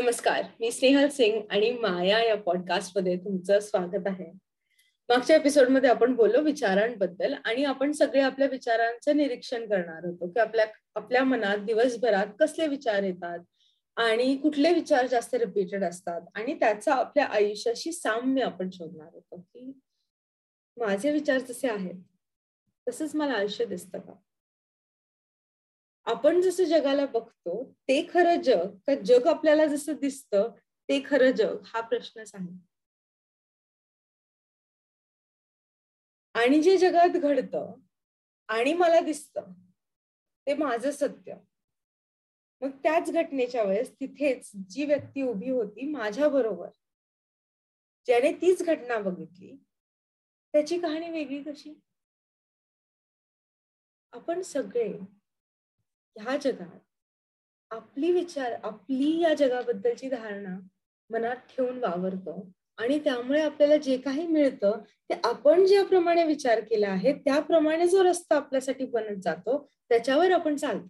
नमस्कार मी स्नेहल सिंग आणि माया या पॉडकास्टमध्ये तुमचं स्वागत आहे. मागच्या एपिसोडमध्ये आपण बोललो विचारांबद्दल आणि आपण सगळे आपल्या विचारांचं निरीक्षण करणार होतो की आपल्या आपल्या मनात दिवसभरात कसले विचार येतात आणि कुठले विचार जास्त रिपीटेड असतात आणि त्याचा आपल्या आयुष्याशी साम्य आपण शोधणार होतो की माझे विचार जसे आहेत तसंच मला आयुष्य दिसतं का? आपण जसं जगाला बघतो ते खरं जग का जग आपल्याला जसं दिसतं ते खरं जग हा प्रश्नच आहे आणि जे जगात घडतं आणि मला दिसतं ते माझं सत्य. मग त्याच घटनेच्या वेळेस तिथेच जी व्यक्ती उभी होती माझ्या बरोबर ज्याने तीच घटना बघितली त्याची कहाणी वेगळी कशी? आपण सगळे ह्या जगात आपली विचार आपली या जगाबद्दलची धारणा मनात ठेवून वावरतो. आणि त्यामुळे आपल्याला जे काही मिळतं ते आपण ज्याप्रमाणे विचार केला आहे त्याप्रमाणे जो रस्ता आपल्यासाठी बनत जातो त्याच्यावर आपण चालतो.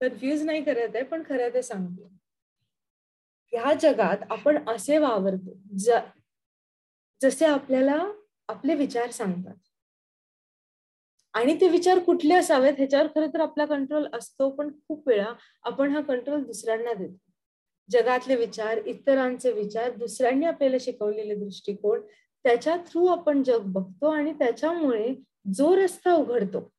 कन्फ्युज नाही करत आहे पण खरं ते सांगतो. ह्या जगात आपण असे वावरतो जसे आपल्याला आपले विचार सांगतात. आणि ते विचार कुठले असावेत ह्याच्यावर खरं तर आपला कंट्रोल असतो पण खूप वेळा आपण हा कंट्रोल दुसऱ्यांना देतो. जगातले विचार इतरांचे विचार दुसऱ्यांनी आपल्याला शिकवलेले दृष्टिकोन त्याच्या थ्रू आपण जग बघतो आणि त्याच्यामुळे जो रस्ता उघडतो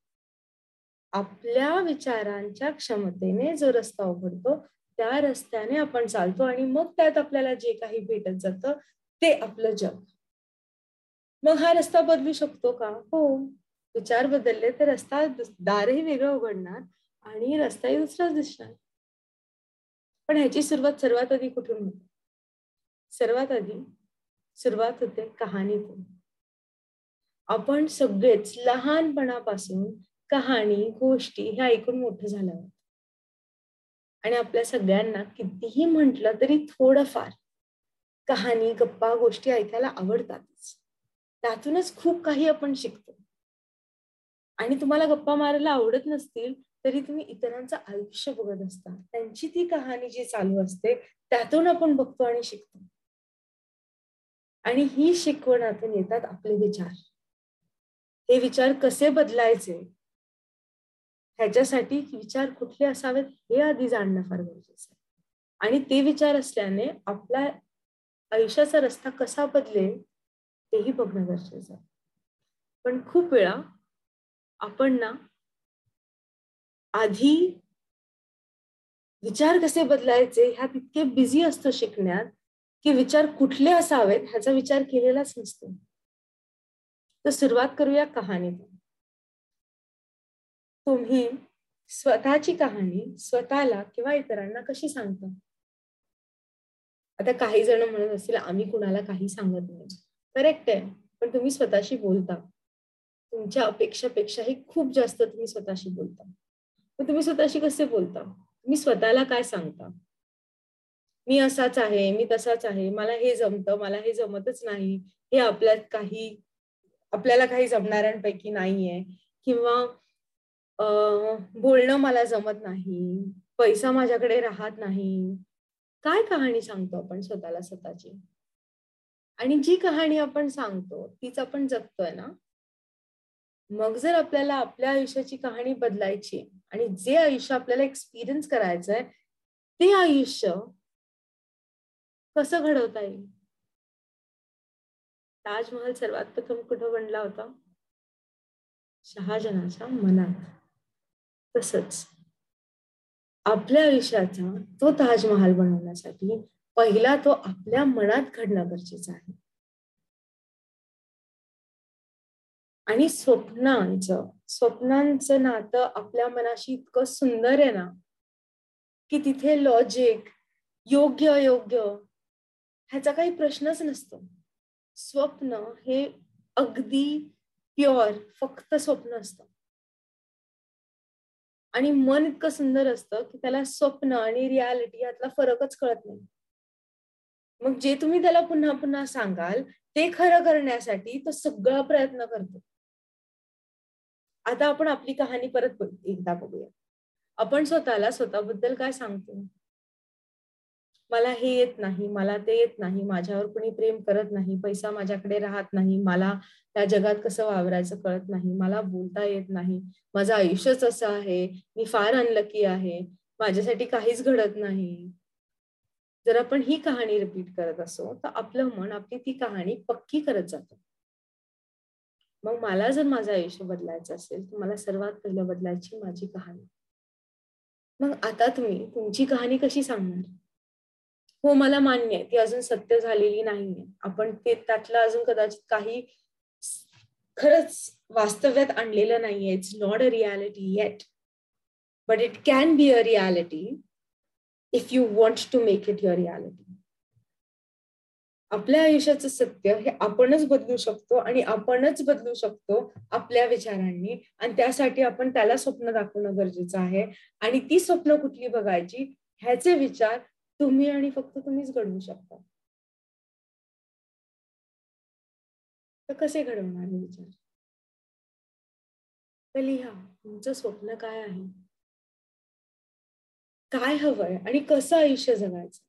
आपल्या विचारांच्या क्षमतेने जो रस्ता उघडतो त्या रस्त्याने आपण चालतो आणि मग त्यात आपल्याला जे काही भेटत जातं ते आपलं जग. मग हा रस्ता बदलू शकतो का? हो. विचार बदलले तर रस्ता दारही वेगळं उघडणार आणि रस्ताही दुसराच दिसणार. पण ह्याची सुरुवात सर्वात आधी कुठून होते? सर्वात आधी सुरुवात होते कहाणीतून. आपण सगळेच लहानपणापासून कहाणी गोष्टी हे ऐकून मोठं झालं आणि आपल्या सगळ्यांना कितीही म्हटलं तरी थोडंफार कहाणी गप्पा गोष्टी ऐकायला आवडतातच. त्यातूनच खूप काही आपण शिकतो. आणि तुम्हाला गप्पा मारायला आवडत नसतील तरी तुम्ही इतरांचं आयुष्य बघत असता. त्यांची ती कहाणी जी चालू असते त्यातून आपण बघतो आणि शिकतो. आणि ही शिकवणातून येतात आपले विचार. हे विचार कसे बदलायचे? ह्याच्यासाठी विचार कुठले असावेत हे आधी जाणणं फार गरजेचं आहे. आणि ते विचार असल्याने आपला आयुष्याचा रस्ता कसा बदलेल तेही बघणं गरजेचं आहे. पण खूप वेळा आपण ना आधी विचार कसे बदलायचे ह्यात इतके बिझी असतो शिकण्यात की विचार कुठले असावेत ह्याचा विचार केलेलाच नसतो. तर सुरुवात करूया कहाणीतून तुम्ही स्वतःची कहाणी स्वतःला किंवा इतरांना कशी सांगता? आता काही जण म्हणत असतील आम्ही कुणाला काही सांगत नाही. करेक्ट आहे. पण तुम्ही स्वतःशी बोलता. तुमच्या अपेक्षापेक्षाही खूप जास्त तुम्ही स्वतःशी बोलता. मग तुम्ही स्वतःशी कसे बोलता? तुम्ही स्वतःला काय सांगता? मी असाच आहे मी तसाच आहे मला हे जमतं मला हे जमतच नाही हे आपल्यात काही आपल्याला काही जमणाऱ्यांपैकी नाहीये. किंवा बोलणं मला जमत नाही पैसा माझ्याकडे राहत नाही. काय कहाणी सांगतो आपण स्वतःला स्वतःची? आणि जी कहाणी आपण सांगतो तीच आपण जगतोय ना? मग जर आपल्याला आपल्या आयुष्याची कहाणी बदलायची आणि जे आयुष्य आपल्याला एक्सपिरियन्स करायचंय ते आयुष्य कसं घडवता येईल? ताजमहल सर्वात प्रथम कुठं बनला होता? शहाजनाच्या मनात. तसच आपल्या आयुष्याचा तो ताजमहाल बनवण्यासाठी पहिला तो आपल्या मनात घडणं गरजेचं आहे. आणि स्वप्नांचं स्वप्नांचं नातं आपल्या मनाशी इतकं सुंदर आहे ना की तिथे लॉजिक योग्य अयोग्य ह्याचा काही प्रश्नच नसतो. स्वप्न हे अगदी प्युअर फक्त स्वप्न असतं. आणि मन इतकं सुंदर असतं की त्याला स्वप्न आणि रियालिटी यातला फरकच कळत नाही. मग जे तुम्ही त्याला पुन्हा पुन्हा सांगाल ते खरं करण्यासाठी तो सगळा प्रयत्न करतो. आता आपण आपली कहाणी परत एकदा बघूया. आपण स्वतःला स्वतःबद्दल काय सांगतो? मला हे येत नाही मला ते येत नाही माझ्यावर कुणी प्रेम करत नाही पैसा माझ्याकडे राहत नाही मला त्या जगात कसं वावरायचं कळत नाही मला बोलता येत नाही माझं आयुष्यच असं आहे मी फार अनलकी आहे माझ्यासाठी काहीच घडत नाही. जर आपण ही कहाणी रिपीट करत असो तर आपलं मन आपली ती कहाणी पक्की करत जातं. मग मला जर माझं आयुष्य बदलायचं असेल तर मला सर्वात पहिलं बदलायची माझी कहाणी. मग आता तुम्ही तुमची कहाणी कशी सांगणार? हो मला मान्य आहे ती अजून सत्य झालेली नाहीये. आपण ते त्यातलं अजून कदाचित काही खरंच वास्तव्यात आणलेलं नाहीये. It's not a reality yet but it can be a reality if you want to make it your reality आपल्या आयुष्याचं सत्य हे आपणच बदलू शकतो आणि आपणच बदलू शकतो आपल्या विचारांनी. आणि त्यासाठी आपण त्याला स्वप्न दाखवणं गरजेचं आहे. आणि ती स्वप्न कुठली बघायची? ह्याचे विचार तुम्ही आणि फक्त तुम्हीच घडवू शकता. तर कसे घडवणार हे विचार? तर लिहा तुमचं स्वप्न काय आहे? काय हवंय? आणि कसं आयुष्य जगायचं?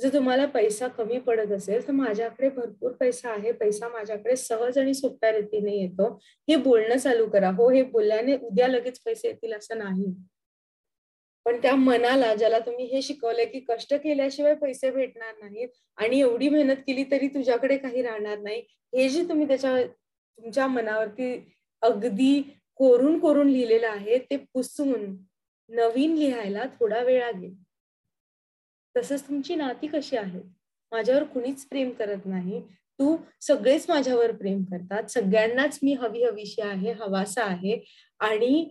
जर तुम्हाला पैसा कमी पडत असेल तर माझ्याकडे भरपूर पैसा आहे. पैसा माझ्याकडे सहज आणि सोप्या रीतीने येतो. हे बोलणं चालू करा. हो हे बोलल्याने उद्या लगेच पैसे येतील असं नाही. पण त्या मनाला ज्याला तुम्ही हे शिकवलंय की कष्ट केल्याशिवाय पैसे भेटणार नाहीत आणि एवढी मेहनत केली तरी तुझ्याकडे काही राहणार नाही हे जे तुम्ही त्याच्या तुमच्या मनावरती अगदी कोरून कोरून लिहिलेलं आहे ते पुसून नवीन लिहायला थोडा वेळ लागेल. तसंच तुमची नाती कशी आहेत? माझ्यावर कुणीच प्रेम करत नाही. तू सगळेच माझ्यावर प्रेम करतात. सगळ्यांनाच मी हवी हवीशी आहे हवासा आहे. आणि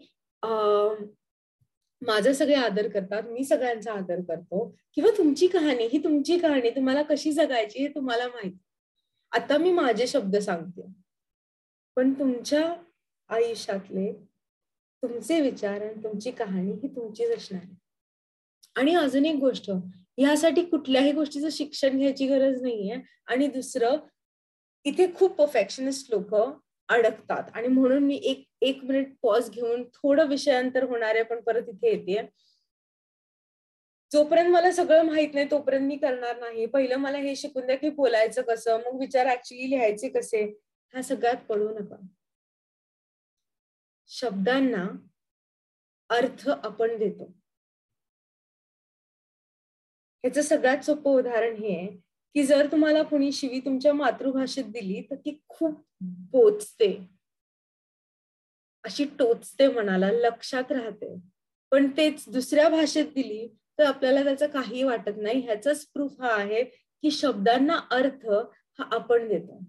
माझं सगळे आदर करतात. मी सगळ्यांचा आदर करतो. किंवा तुमची कहाणी ही तुमची कहाणी तुम्हाला कशी जगायची हे तुम्हाला माहिती. आता मी माझे शब्द सांगते. पण तुमच्या आयुष्यातले तुमचे विचार आणि तुमची कहाणी ही तुमचीच असणार आहे. आणि अजून एक गोष्ट. ह्यासाठी कुठल्याही गोष्टीचं शिक्षण घ्यायची गरज नाहीये. आणि दुसरं इथे खूप परफेक्शनिस्ट लोक अडकतात. आणि म्हणून मी एक एक मिनिट पॉज घेऊन थोडं विषयांतर होणार आहे पण परत इथे येते. जोपर्यंत मला सगळं माहीत नाही तोपर्यंत मी करणार नाही. पहिलं मला हे शिकून द्या की बोलायचं कसं मग विचार ऍक्च्युली लिहायचे कसे ह्या सगळ्यात पडू नका. शब्दांना अर्थ आपण देतो. ह्याचं सगळ्यात सोपं उदाहरण हे आहे की जर तुम्हाला कुणी शिवी तुमच्या मातृभाषेत दिली तर ती खूप पोचते. अशी टोचते मनाला लक्षात राहते. पण तेच दुसऱ्या भाषेत दिली तर आपल्याला त्याचं काही वाटत नाही. ह्याचाच प्रूफ हा आहे की शब्दांना अर्थ हा आपण देतो.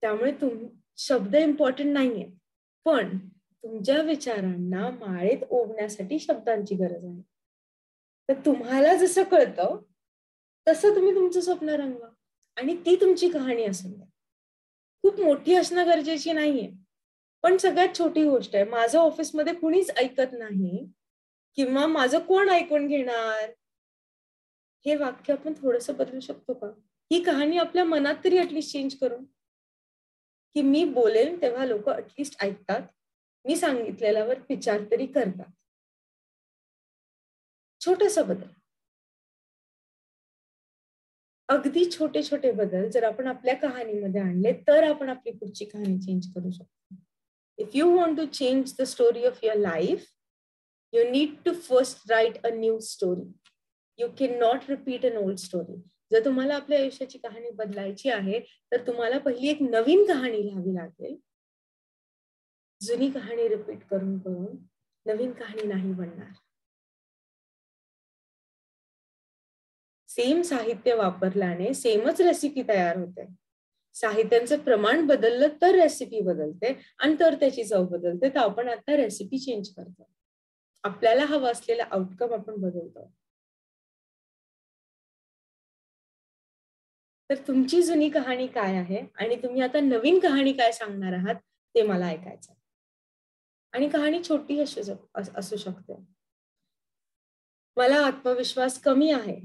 त्यामुळे तुम शब्द इम्पॉर्टंट नाहीये. पण तुमच्या विचारांना माळेत ओढण्यासाठी शब्दांची गरज आहे. तर तुम्हाला जसं कळतं तसं तुम्ही तुमचं स्वप्न रंगवा. आणि ती तुमची कहाणी असून द्या खूप मोठी असणं गरजेची नाहीये. पण सगळ्यात छोटी गोष्ट आहे माझं ऑफिसमध्ये कुणीच ऐकत नाही किंवा माझं कोण ऐकून घेणार? हे वाक्य आपण थोडस बदलू शकतो का? ही कहाणी आपल्या मनात तरी अटलिस्ट चेंज करून. की मी बोलेन तेव्हा लोक अटलिस्ट ऐकतात. मी सांगितलेल्यावर विचार तरी करतात. छोटासा बदल. अगदी छोटे छोटे बदल जर आपण आपल्या कहाणीमध्ये आणले तर आपण आपली पुढची कहाणी चेंज करू शकतो. If you want to change the story of your life you need to first write a new story you can not repeat an old story जर तुम्हाला आपल्या आयुष्याची कहाणी बदलायची आहे तर तुम्हाला पहिली एक नवीन कहाणी लिहावी लागेल. जुनी कहाणी रिपीट करून करून नवीन कहाणी नाही बनणार. सेम साहित्य वापरल्याने सेमच रेसिपी तयार होते. साहित्यांचं प्रमाण बदललं तर रेसिपी बदलते आणि तर त्याची चव बदलते. तर आपण आता रेसिपी चेंज करतो. आपल्याला हवं असलेला आउटकम आपण बदलतो. तर तुमची जुनी कहाणी काय आहे? आणि तुम्ही आता नवीन कहाणी काय सांगणार आहात? ते मला ऐकायचं आणि कहाणी छोटी असू शकते. मला आत्मविश्वास कमी आहे.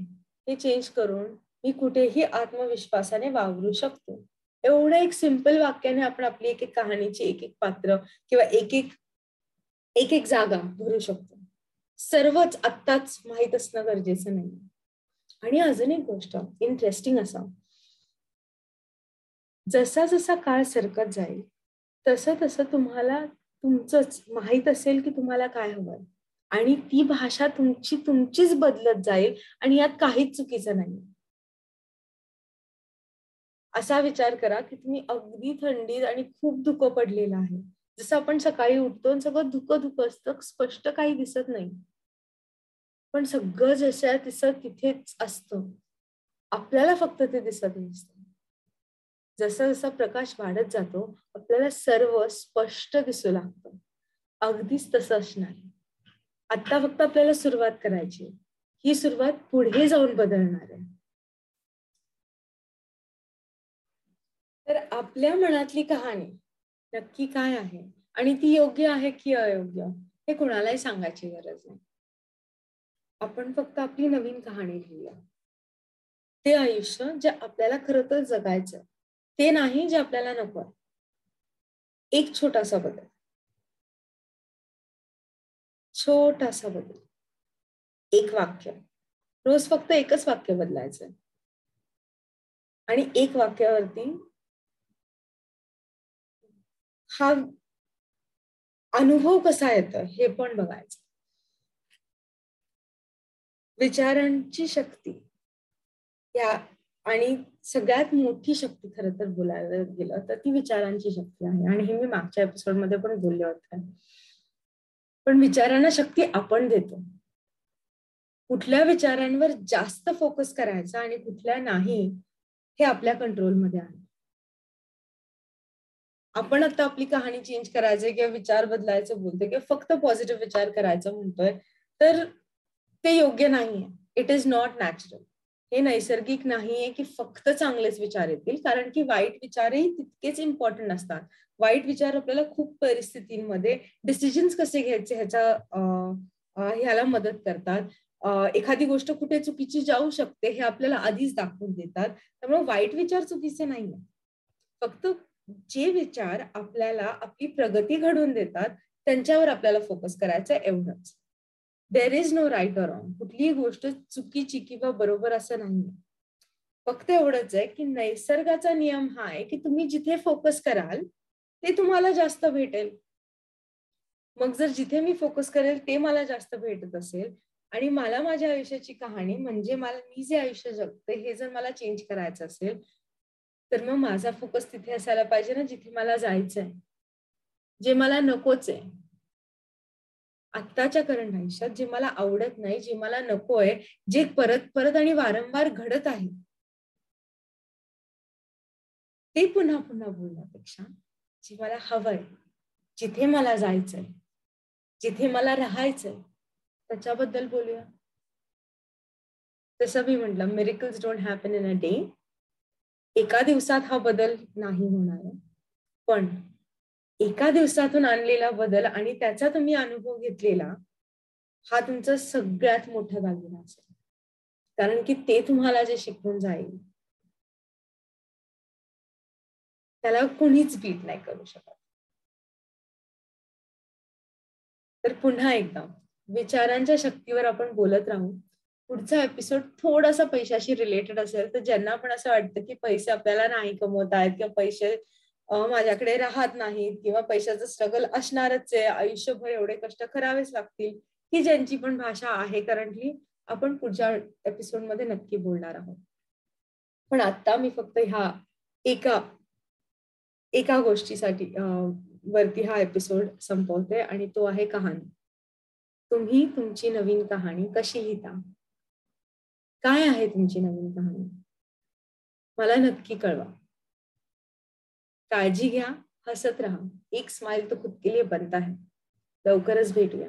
हे चेंज करून मी कुठेही आत्मविश्वासाने वावरू शकतो. एवढं एक सिंपल वाक्याने आपण आपली एक एक कहाणीची एक एक पात्र किंवा एक एक एक एक जागा भरू शकतो. सर्वच आत्ताच माहीत असणं गरजेचं नाही. आणि अजून एक गोष्ट इंटरेस्टिंग असा. जसा जसा काळ सरकत जाईल तसं तसं तुम्हाला तुमचंच माहीत असेल की तुम्हाला काय हवं आणि ती भाषा तुमची तुमचीच बदलत जाईल आणि यात काहीच चुकीचं नाही असा विचार करा की तुम्ही अगदी थंडीत आणि खूप धुकं पडलेलं आहे. जसं आपण सकाळी उठतो सगळं धुकं धुकं असतं स्पष्ट काही दिसत नाही. पण सगळं जसं तिसं तिथेच असतं. आपल्याला फक्त ते दिसत नसतं. जसा जसा प्रकाश वाढत जातो आपल्याला सर्व स्पष्ट दिसू लागतं. अगदीच तसं असणार. आता फक्त आपल्याला सुरुवात करायची ही सुरुवात पुढे जाऊन बदलणार आहे. तर आपल्या मनातली कहाणी नक्की काय आहे? आणि ती योग्य आहे की अयोग्य? हे कुणालाही सांगायची गरज नाही. आपण फक्त आपली नवीन कहाणी लिहूया ते आयुष्य जे आपल्याला खरं तर जगायचं ते नाही जे आपल्याला नको एक छोटासा बदल. छोटासा बदल. एक वाक्य. रोज फक्त एकच वाक्य बदलायचं आणि एक वाक्यावरती हा अनुभव कसा येतो हे पण बघायचं. विचारांची शक्ती. या आणि सगळ्यात मोठी शक्ती खर तर बोलायला गेलं तर ती विचारांची शक्ती आहे. आणि हे मी मागच्या एपिसोडमध्ये पण बोलले होते. पण विचारांना शक्ती आपण देतो. कुठल्या विचारांवर जास्त फोकस करायचा आणि कुठल्या नाही हे आपल्या कंट्रोलमध्ये आहे. आपण आता आपली कहाणी चेंज करायचे किंवा विचार बदलायचं बोलतोय किंवा फक्त पॉझिटिव्ह विचार करायचा म्हणतोय तर ते योग्य नाहीये. इट इज नॉट नॅचरल हे नैसर्गिक नाहीये की फक्त चांगलेच विचार येतील कारण की वाईट विचारही तितकेच इम्पॉर्टंट असतात. वाईट विचार आपल्याला खूप परिस्थितींमध्ये डिसिजन्स कसे घ्यायचे ह्याच्या ह्याला मदत करतात. एखादी गोष्ट कुठे चुकीची जाऊ शकते हे आपल्याला आधीच दाखवून देतात. त्यामुळे वाईट विचार चुकीचे नाहीये. फक्त जे विचार आपल्याला आपली प्रगती घडवून देतात त्यांच्यावर आपल्याला फोकस करायचं एवढंच. There is no right or wrong कुठलीही गोष्ट चुकीची किंवा बरोबर असं नाही फक्त एवढंच आहे की नैसर्गाचा नियम हा आहे की तुम्ही जिथे फोकस कराल ते तुम्हाला जास्त भेटेल. मग जर जिथे मी फोकस करेल ते मला जास्त भेटत असेल. आणि मला माझ्या आयुष्याची कहाणी म्हणजे मला मी जे आयुष्य जगते हे जर मला चेंज करायचं असेल तर मग माझा फोकस तिथे असायला पाहिजे ना जिथे मला जायचंय. जे मला नकोच आहे. आत्ताच्या करंट आयुष्यात जे मला आवडत नाही जे मला नकोय जे परत परत आणि वारंवार घडत आहे. ते पुन्हा पुन्हा बोलण्यापेक्षा जे मला हवंय जिथे मला जायचंय जिथे मला राहायचंय त्याच्याबद्दल बोलूया. तसं मी म्हटलं miracles don't happen in a day एका दिवसात हा बदल नाही होणार. पण एका दिवसातून आणलेला बदल आणि त्याचा तुम्ही अनुभव घेतलेला हा तुमचा सगळ्यात मोठा दागिना असेल. कारण की ते तुम्हाला जे शिकवून जाईल त्याला कोणीच बीट नाही करू शकत. तर पुन्हा एकदा विचारांच्या शक्तीवर आपण बोलत राहू. पुढचा एपिसोड थोडासा पैशाशी रिलेटेड असेल तर ज्यांना पण असं वाटतं की पैसे आपल्याला नाही कमवता आहेत किंवा पैसे माझ्याकडे राहत नाहीत किंवा पैशाचं स्ट्रगल असणारच आहे. आयुष्यभर एवढे कष्ट करावेच लागतील. ही ज्यांची पण भाषा आहे करंटली आपण पुढच्या एपिसोडमध्ये नक्की बोलणार आहोत. पण आता मी फक्त ह्या एका एका गोष्टीसाठी वरती हा एपिसोड संपवते आणि तो आहे कहाणी. तुम्ही तुमची नवीन कहाणी कशी लिहिता? काय आहे तुमची नवीन कहाणी? मला नक्की कळवा. काळजी घ्या हसत राहा. एक स्माइल तो खुद के लिए बनता है. लवकरच भेटूया.